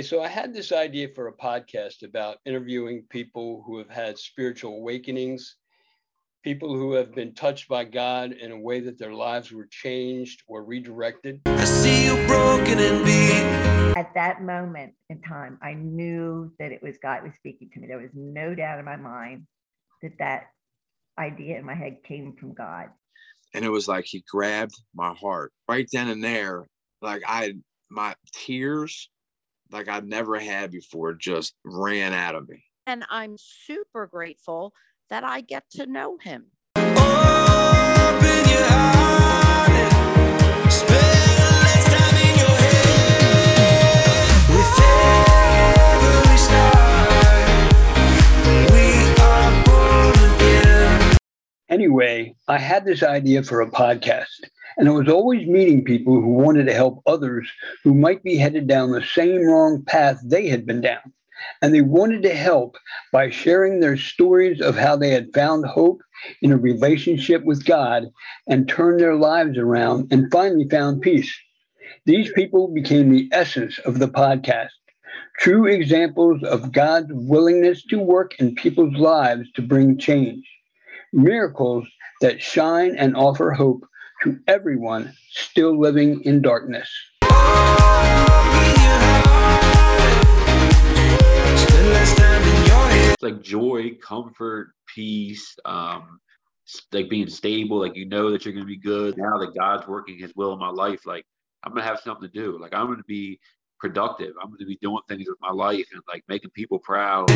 So I had this idea for a podcast about interviewing people who have had spiritual awakenings, people who have been touched by God in a way that their lives were changed or redirected. I see you broken and beat. At that moment in time, I knew that it was God was speaking to me. There was no doubt in my mind that that idea in my head came from God. and it was like he grabbed my heart right then and there like i my tears like i'd never had before just ran out of me And I'm super grateful that I get to know him. Open your heart and spend less time in your head. With every star, we are born again. Anyway, I had this idea for a podcast, and I was always meeting people who wanted to help others who might be headed down the same wrong path they had been down. And they wanted to help by sharing their stories of how they had found hope in a relationship with God and turned their lives around and finally found peace. These people became the essence of the podcast, true examples of God's willingness to work in people's lives to bring change miracles that shine and offer hope to everyone still living in darkness. It's like joy, comfort, peace, um, like being stable, like you know that you're gonna be good. Now that God's working his will in my life, like I'm gonna have something to do. Like I'm gonna be productive. I'm gonna be doing things with my life and like making people proud.